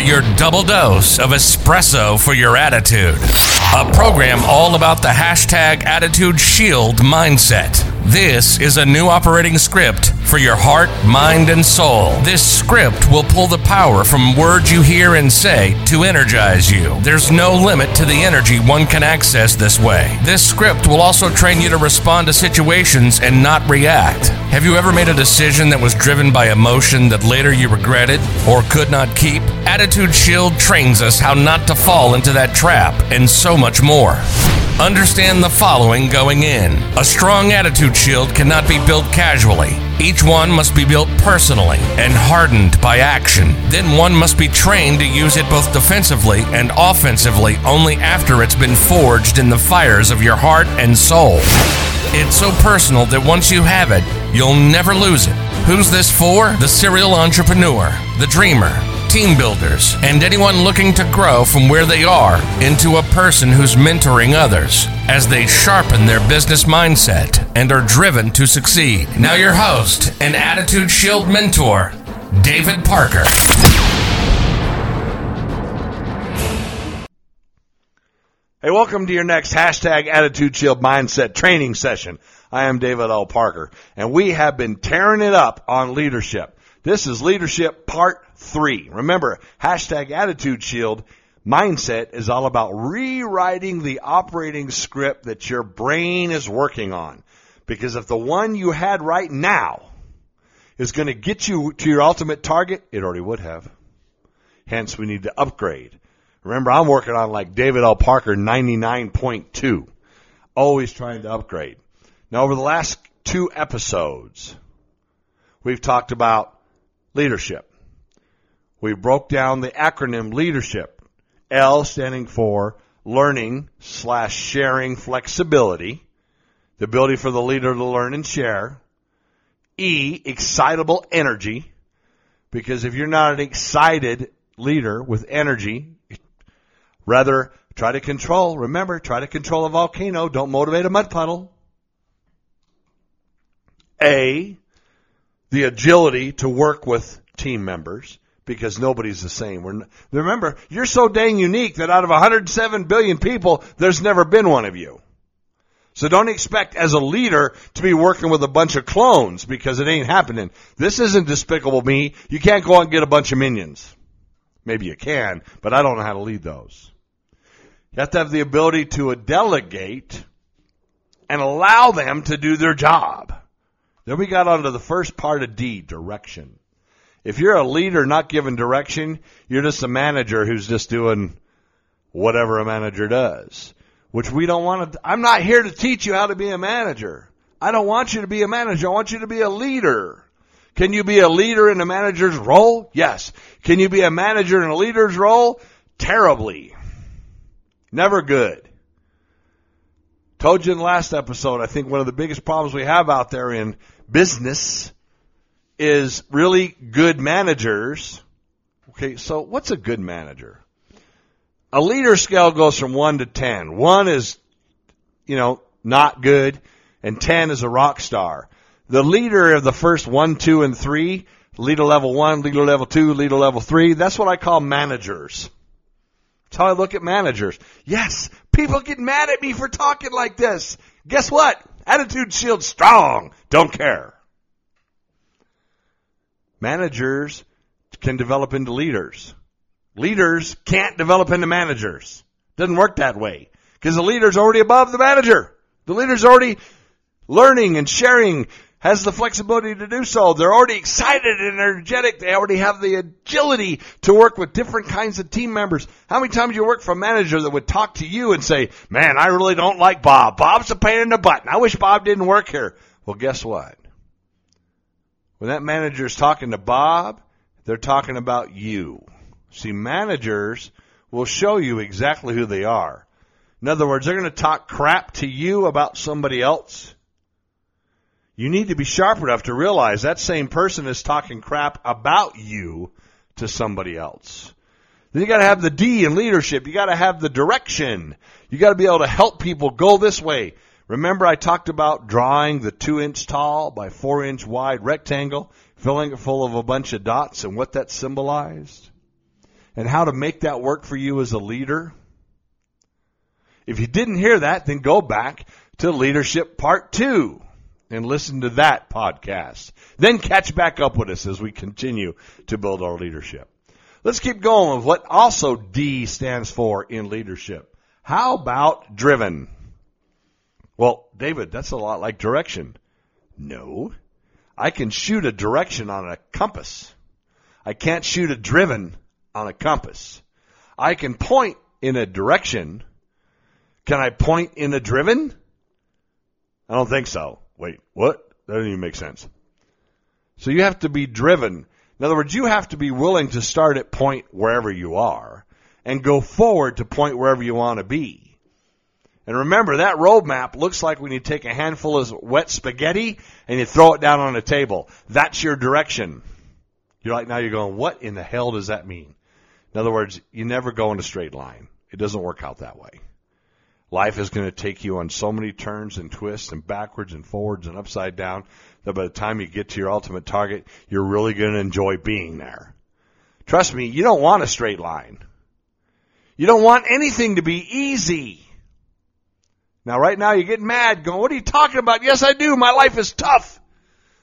to your double dose of espresso for your attitude. A program all about the hashtag Attitude Shield mindset. This is a new operating script for your heart, mind, and soul. This script will pull the power from words you hear and say to energize you. There's no limit to the energy one can access this way. This script will also train you to respond to situations and not react. Have you ever made a decision that was driven by emotion that later you regretted or could not keep? Attitude Shield trains us how not to fall into that trap and so much more. Understand the following going in. A strong attitude shield cannot be built casually. Each one must be built personally and hardened by action. Then one must be trained to use it both defensively and offensively only after it's been forged in the fires of your heart and soul. It's so personal that once you have it, you'll never lose it. Who's this for? The serial entrepreneur, the dreamer, team builders, and anyone looking to grow from where they are into a person who's mentoring others as they sharpen their business mindset and are driven to succeed. Now, your host and Attitude Shield mentor, David Parker. Hey, welcome to your next hashtag Attitude Shield Mindset training session. I am David L. Parker, and we have been tearing it up on leadership. This is leadership part three. Remember, hashtag Attitude Shield mindset is all about rewriting the operating script that your brain is working on. Because if the one you had right now is going to get you to your ultimate target, it already would have. Hence, we need to upgrade. Remember, I'm working on like David L. Parker 99.2. Always trying to upgrade. Now, over the last two episodes, we've talked about leadership. We broke down the acronym leadership. L standing for learning slash sharing flexibility, the ability for the leader to learn and share. E, excitable energy, because if you're not an excited leader with energy, Rather, try to control. Remember, try to control a volcano. Don't motivate a mud puddle. A, the agility to work with team members because nobody's the same. We're, remember, you're so dang unique that out of 107 billion people, there's never been one of you. So don't expect as a leader to be working with a bunch of clones because it ain't happening. This isn't despicable me. You can't go out and get a bunch of minions. Maybe you can, but I don't know how to lead those. You have to have the ability to delegate and allow them to do their job. Then we got onto the first part of D, direction. If you're a leader not giving direction, you're just a manager who's just doing whatever a manager does. Which we don't want to, I'm not here to teach you how to be a manager. I don't want you to be a manager. I want you to be a leader. Can you be a leader in a manager's role? Yes. Can you be a manager in a leader's role? Terribly. Never good. Told you in the last episode, I think one of the biggest problems we have out there in business is really good managers. Okay, so what's a good manager? A leader scale goes from 1 to 10. 1 is, you know, not good, and 10 is a rock star. The leader of the first 1, 2, and 3, leader level 1, leader level 2, leader level 3, that's what I call managers. That's how I look at managers. Yes, people get mad at me for talking like this. Guess what? Attitude shield strong. Don't care. Managers can develop into leaders. Leaders can't develop into managers. Doesn't work that way. Because the leader's already above the manager. The leader's already learning and sharing has the flexibility to do so. They're already excited and energetic. They already have the agility to work with different kinds of team members. How many times you work for a manager that would talk to you and say, man, I really don't like Bob. Bob's a pain in the butt. I wish Bob didn't work here. Well, guess what? When that manager is talking to Bob, they're talking about you. See, managers will show you exactly who they are. In other words, they're going to talk crap to you about somebody else you need to be sharp enough to realize that same person is talking crap about you to somebody else. Then you gotta have the D in leadership. You gotta have the direction. You gotta be able to help people go this way. Remember I talked about drawing the two inch tall by four inch wide rectangle, filling it full of a bunch of dots and what that symbolized? and how to make that work for you as a leader? If you didn't hear that, then go back to leadership part two and listen to that podcast. Then catch back up with us as we continue to build our leadership. Let's keep going with what also D stands for in leadership. How about driven? Well, David, that's a lot like direction. No. I can shoot a direction on a compass. I can't shoot a driven on a compass. I can point in a direction. Can I point in a driven? I don't think so. Wait, what? That doesn't even make sense. So you have to be driven. In other words, you have to be willing to start at point wherever you are and go forward to point wherever you want to be. And remember, that roadmap looks like when you take a handful of wet spaghetti and you throw it down on a table. That's your direction. You're like, now you're going, what in the hell does that mean? In other words, you never go in a straight line. It doesn't work out that way. Life is going to take you on so many turns and twists and backwards and forwards and upside down that by the time you get to your ultimate target, you're really going to enjoy being there. Trust me, you don't want a straight line. You don't want anything to be easy. Now, right now, you're getting mad, going, What are you talking about? Yes, I do. My life is tough.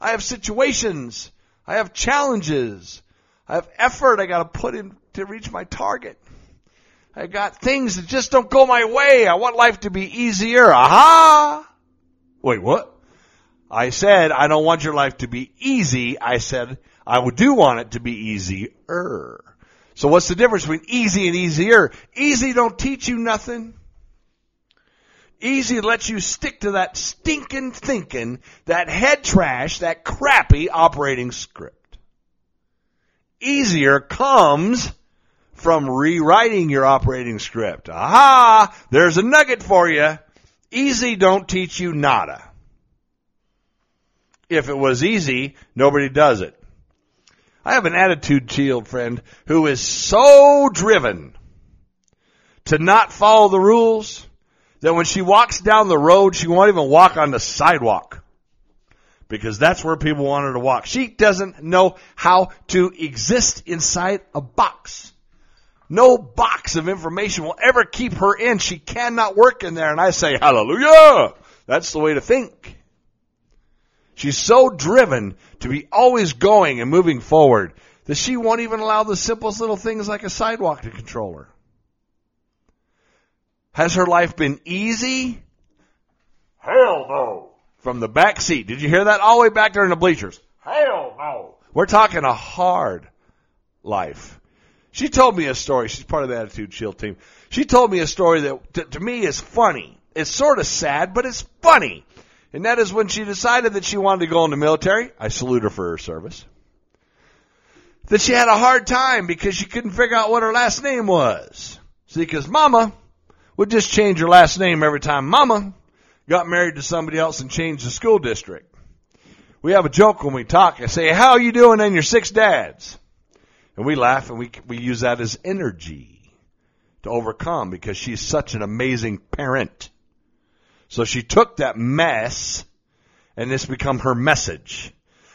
I have situations. I have challenges. I have effort I got to put in to reach my target. I got things that just don't go my way. I want life to be easier. Aha! Wait, what? I said I don't want your life to be easy. I said I do want it to be easier. So what's the difference between easy and easier? Easy don't teach you nothing. Easy lets you stick to that stinking thinking, that head trash, that crappy operating script. Easier comes from rewriting your operating script. Aha! There's a nugget for you. Easy don't teach you nada. If it was easy, nobody does it. I have an attitude shield friend who is so driven to not follow the rules that when she walks down the road, she won't even walk on the sidewalk because that's where people want her to walk. She doesn't know how to exist inside a box. No box of information will ever keep her in. She cannot work in there. And I say, hallelujah! That's the way to think. She's so driven to be always going and moving forward that she won't even allow the simplest little things like a sidewalk to control her. Has her life been easy? Hell no. From the back seat. Did you hear that? All the way back there in the bleachers. Hell no. We're talking a hard life. She told me a story. She's part of the Attitude Shield team. She told me a story that to, to me is funny. It's sort of sad, but it's funny. And that is when she decided that she wanted to go in the military. I salute her for her service. That she had a hard time because she couldn't figure out what her last name was. See, because mama would just change her last name every time mama got married to somebody else and changed the school district. We have a joke when we talk. I say, how are you doing in your six dads? And we laugh and we, we use that as energy to overcome because she's such an amazing parent. So she took that mess and it's become her message.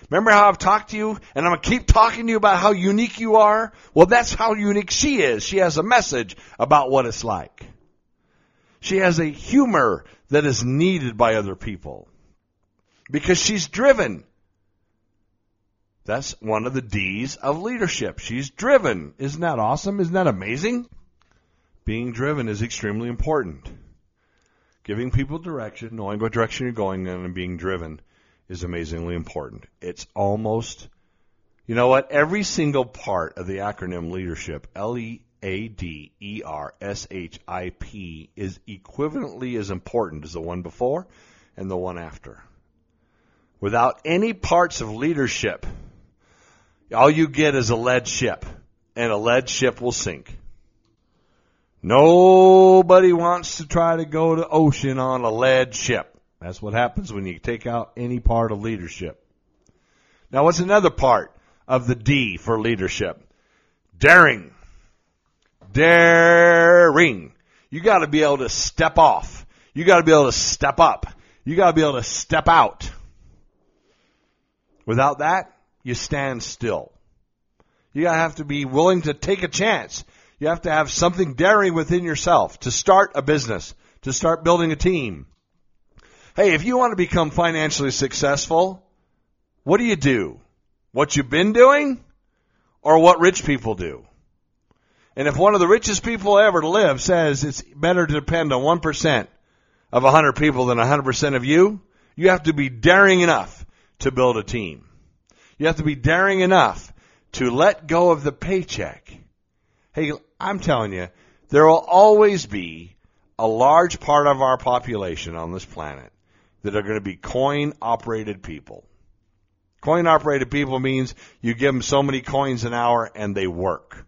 Remember how I've talked to you and I'm going to keep talking to you about how unique you are? Well, that's how unique she is. She has a message about what it's like. She has a humor that is needed by other people because she's driven. That's one of the D's of leadership. She's driven. Isn't that awesome? Isn't that amazing? Being driven is extremely important. Giving people direction, knowing what direction you're going in, and being driven is amazingly important. It's almost, you know what? Every single part of the acronym leadership, L E A D E R S H I P, is equivalently as important as the one before and the one after. Without any parts of leadership, all you get is a lead ship, and a lead ship will sink. Nobody wants to try to go to ocean on a lead ship. That's what happens when you take out any part of leadership. Now, what's another part of the D for leadership? Daring. Daring. You got to be able to step off. You got to be able to step up. You got to be able to step out. Without that, you stand still. You gotta have to be willing to take a chance. You have to have something daring within yourself to start a business, to start building a team. Hey, if you want to become financially successful, what do you do? What you've been doing or what rich people do? And if one of the richest people ever to live says it's better to depend on 1% of 100 people than 100% of you, you have to be daring enough to build a team. You have to be daring enough to let go of the paycheck. Hey, I'm telling you, there will always be a large part of our population on this planet that are going to be coin operated people. Coin operated people means you give them so many coins an hour and they work.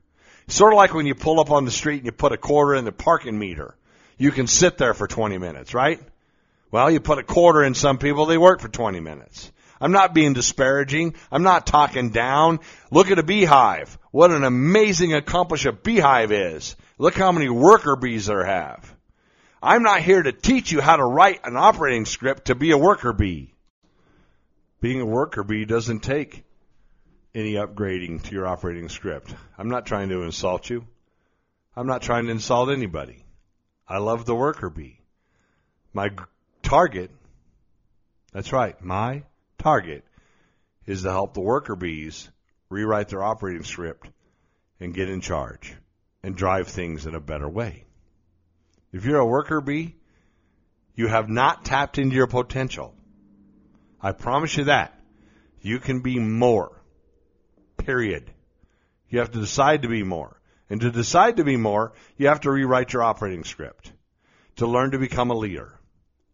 Sort of like when you pull up on the street and you put a quarter in the parking meter. You can sit there for 20 minutes, right? Well, you put a quarter in some people, they work for 20 minutes. I'm not being disparaging. I'm not talking down. Look at a beehive. What an amazing accomplishment a beehive is. Look how many worker bees there have. I'm not here to teach you how to write an operating script to be a worker bee. Being a worker bee doesn't take any upgrading to your operating script. I'm not trying to insult you. I'm not trying to insult anybody. I love the worker bee. My target, that's right, my target is to help the worker bees rewrite their operating script and get in charge and drive things in a better way. If you're a worker bee, you have not tapped into your potential. I promise you that. You can be more. Period. You have to decide to be more. And to decide to be more, you have to rewrite your operating script. To learn to become a leader.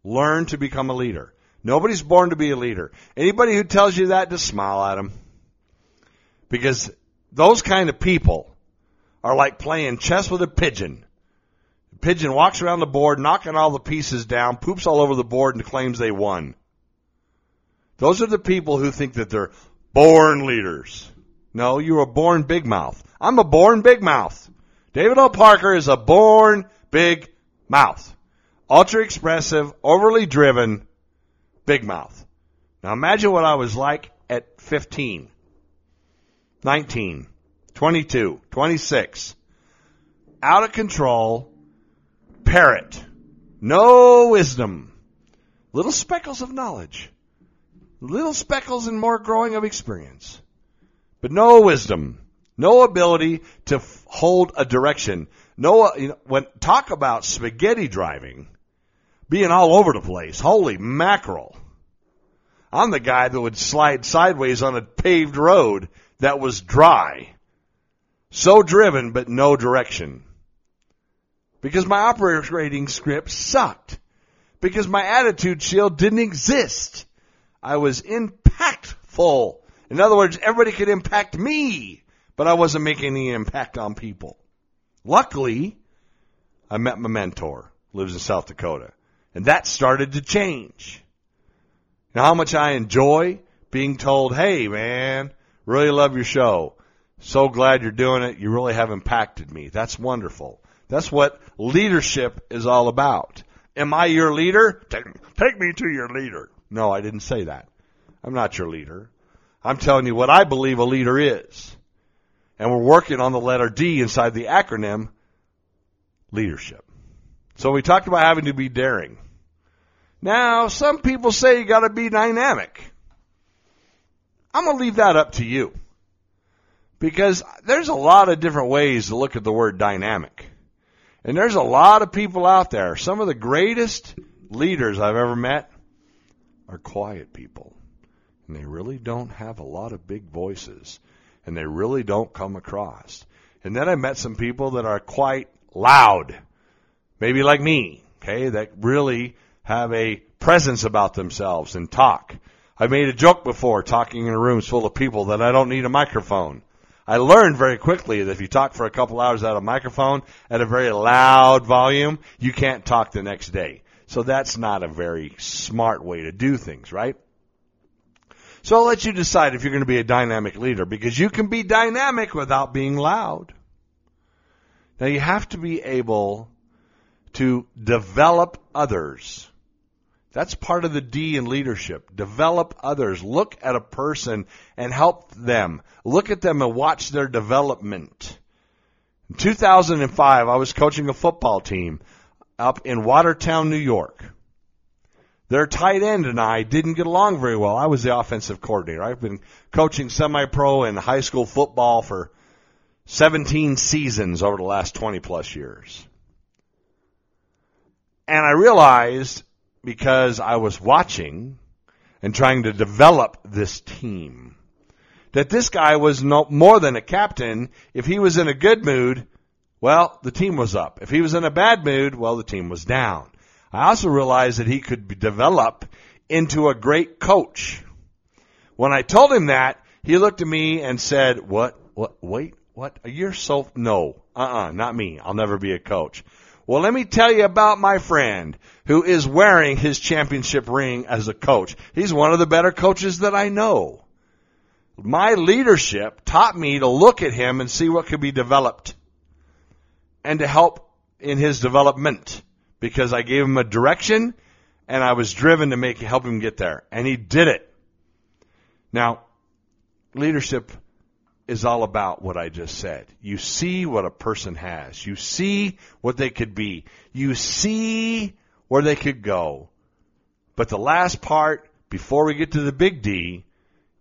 Learn to become a leader. Nobody's born to be a leader. Anybody who tells you that, just smile at them. Because those kind of people are like playing chess with a pigeon. The pigeon walks around the board, knocking all the pieces down, poops all over the board, and claims they won. Those are the people who think that they're born leaders. No, you were born big mouth. I'm a born big mouth. David L. Parker is a born big mouth. Ultra expressive, overly driven, big mouth. Now imagine what I was like at 15, 19, 22, 26. Out of control, parrot, no wisdom, little speckles of knowledge, little speckles and more growing of experience, but no wisdom, no ability to f- hold a direction. No, uh, you know, when talk about spaghetti driving, being all over the place. Holy mackerel. I'm the guy that would slide sideways on a paved road that was dry. So driven, but no direction. Because my operating script sucked. Because my attitude shield didn't exist. I was impactful. In other words, everybody could impact me, but I wasn't making any impact on people. Luckily, I met my mentor, lives in South Dakota. And that started to change. Now how much I enjoy being told, hey man, really love your show. So glad you're doing it. You really have impacted me. That's wonderful. That's what leadership is all about. Am I your leader? Take, take me to your leader. No, I didn't say that. I'm not your leader. I'm telling you what I believe a leader is. And we're working on the letter D inside the acronym leadership. So we talked about having to be daring. Now, some people say you gotta be dynamic. I'm gonna leave that up to you. Because there's a lot of different ways to look at the word dynamic. And there's a lot of people out there. Some of the greatest leaders I've ever met are quiet people. And they really don't have a lot of big voices. And they really don't come across. And then I met some people that are quite loud. Maybe like me. Okay. That really have a presence about themselves and talk. I made a joke before talking in rooms full of people that I don't need a microphone. I learned very quickly that if you talk for a couple hours of a microphone at a very loud volume, you can't talk the next day. So that's not a very smart way to do things, right? So I'll let you decide if you're going to be a dynamic leader because you can be dynamic without being loud. Now you have to be able to develop others That's part of the D in leadership. Develop others. Look at a person and help them. Look at them and watch their development. In 2005, I was coaching a football team up in Watertown, New York. Their tight end and I didn't get along very well. I was the offensive coordinator. I've been coaching semi-pro and high school football for 17 seasons over the last 20 plus years. And I realized because I was watching and trying to develop this team that this guy was no more than a captain. If he was in a good mood, well, the team was up. If he was in a bad mood, well, the team was down. I also realized that he could develop into a great coach. When I told him that, he looked at me and said, "What? What? Wait, what? You're so no, uh-uh, not me. I'll never be a coach." Well, let me tell you about my friend who is wearing his championship ring as a coach. He's one of the better coaches that I know. My leadership taught me to look at him and see what could be developed and to help in his development because I gave him a direction and I was driven to make help him get there and he did it. Now, leadership is all about what I just said. You see what a person has. You see what they could be. You see where they could go. But the last part, before we get to the big D,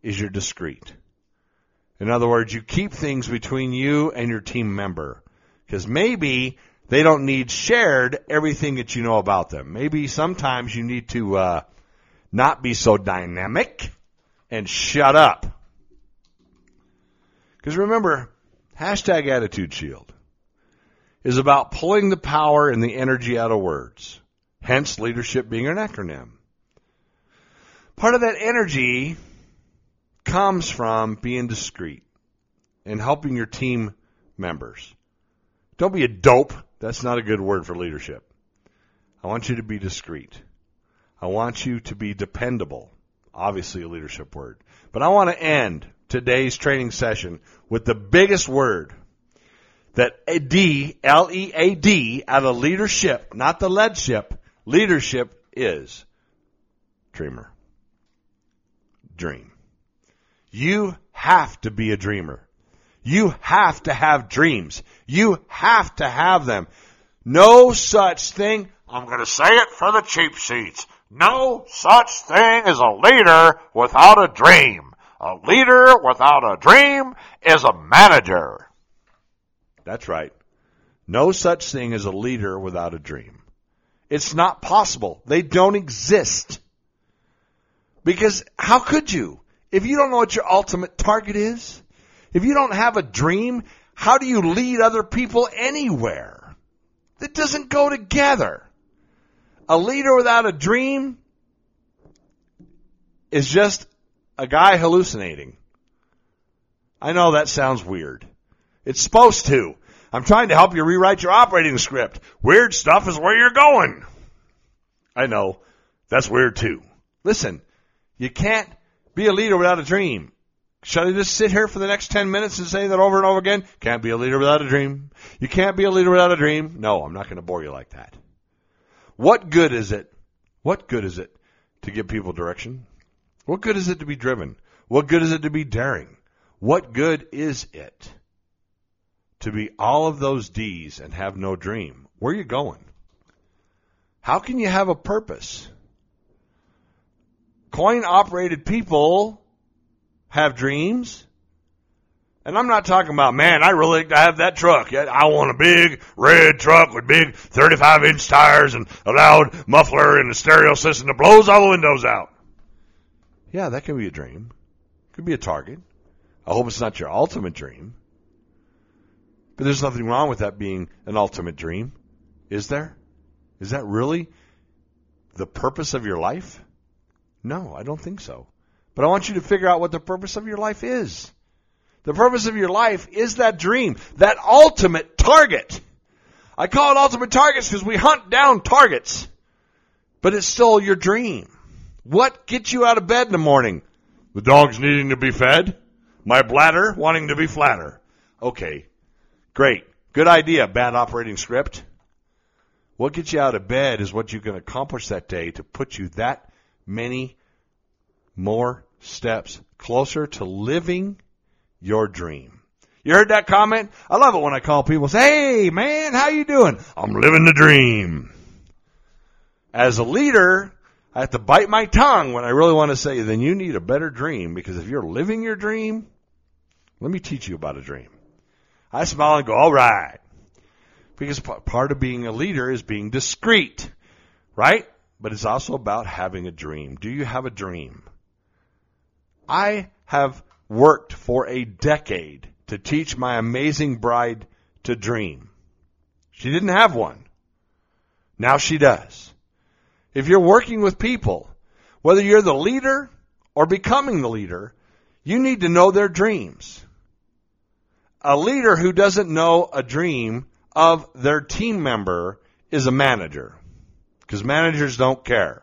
is you're discreet. In other words, you keep things between you and your team member. Because maybe they don't need shared everything that you know about them. Maybe sometimes you need to uh, not be so dynamic and shut up. Because remember, hashtag attitude shield is about pulling the power and the energy out of words. Hence leadership being an acronym. Part of that energy comes from being discreet and helping your team members. Don't be a dope. That's not a good word for leadership. I want you to be discreet. I want you to be dependable. Obviously a leadership word. But I want to end today's training session with the biggest word that a D, out of leadership, not the leadship, leadership is dreamer. Dream. You have to be a dreamer. You have to have dreams. You have to have them. No such thing, I'm going to say it for the cheap seats. No such thing as a leader without a dream. A leader without a dream is a manager. That's right. No such thing as a leader without a dream. It's not possible. They don't exist. Because how could you? If you don't know what your ultimate target is, if you don't have a dream, how do you lead other people anywhere? That doesn't go together. A leader without a dream is just a guy hallucinating. I know that sounds weird. It's supposed to. I'm trying to help you rewrite your operating script. Weird stuff is where you're going. I know. That's weird too. Listen, you can't be a leader without a dream. Should I just sit here for the next 10 minutes and say that over and over again? Can't be a leader without a dream. You can't be a leader without a dream. No, I'm not going to bore you like that. What good is it? What good is it to give people direction? What good is it to be driven? What good is it to be daring? What good is it to be all of those D's and have no dream? Where are you going? How can you have a purpose? Coin operated people have dreams. And I'm not talking about, man, I really to have that truck. I want a big red truck with big 35 inch tires and a loud muffler and a stereo system that blows all the windows out. Yeah, that can be a dream. Could be a target. I hope it's not your ultimate dream. But there's nothing wrong with that being an ultimate dream. Is there? Is that really the purpose of your life? No, I don't think so. But I want you to figure out what the purpose of your life is. The purpose of your life is that dream, that ultimate target. I call it ultimate targets because we hunt down targets, but it's still your dream. What gets you out of bed in the morning? The dog's needing to be fed. My bladder wanting to be flatter. Okay. Great. Good idea. Bad operating script. What gets you out of bed is what you can accomplish that day to put you that many more steps closer to living your dream. You heard that comment? I love it when I call people say, "Hey man, how you doing?" I'm living the dream. As a leader, I have to bite my tongue when I really want to say, then you need a better dream because if you're living your dream, let me teach you about a dream. I smile and go, all right. Because part of being a leader is being discreet, right? But it's also about having a dream. Do you have a dream? I have worked for a decade to teach my amazing bride to dream. She didn't have one. Now she does. If you're working with people, whether you're the leader or becoming the leader, you need to know their dreams. A leader who doesn't know a dream of their team member is a manager. Because managers don't care.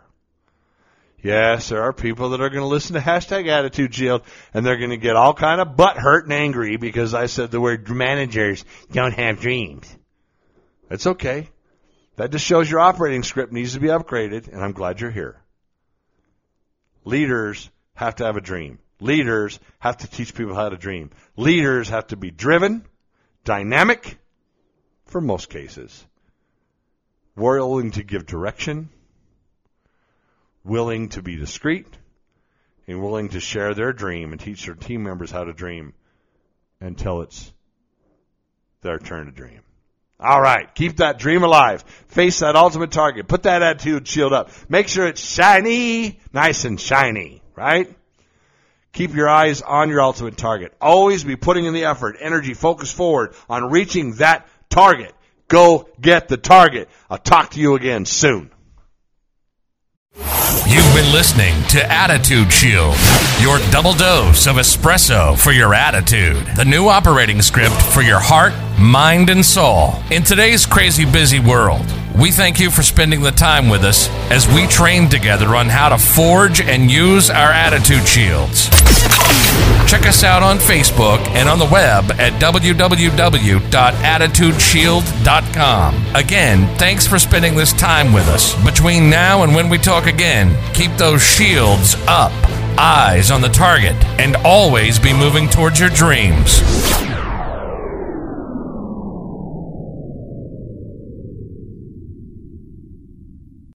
Yes, there are people that are going to listen to hashtag attitude shield and they're going to get all kind of butt hurt and angry because I said the word managers don't have dreams. That's okay. That just shows your operating script needs to be upgraded and I'm glad you're here. Leaders have to have a dream. Leaders have to teach people how to dream. Leaders have to be driven, dynamic, for most cases, willing to give direction, willing to be discreet and willing to share their dream and teach their team members how to dream until it's their turn to dream. All right. Keep that dream alive. Face that ultimate target. Put that attitude shield up. Make sure it's shiny, nice and shiny, right? Keep your eyes on your ultimate target. Always be putting in the effort, energy, focus forward on reaching that target. Go get the target. I'll talk to you again soon. You've been listening to Attitude Shield, your double dose of espresso for your attitude, the new operating script for your heart, mind, and soul. In today's crazy busy world, we thank you for spending the time with us as we train together on how to forge and use our attitude shields. Check us out on Facebook and on the web at www.attitudeshield.com. Again, thanks for spending this time with us. Between now and when we talk again, keep those shields up, eyes on the target, and always be moving towards your dreams.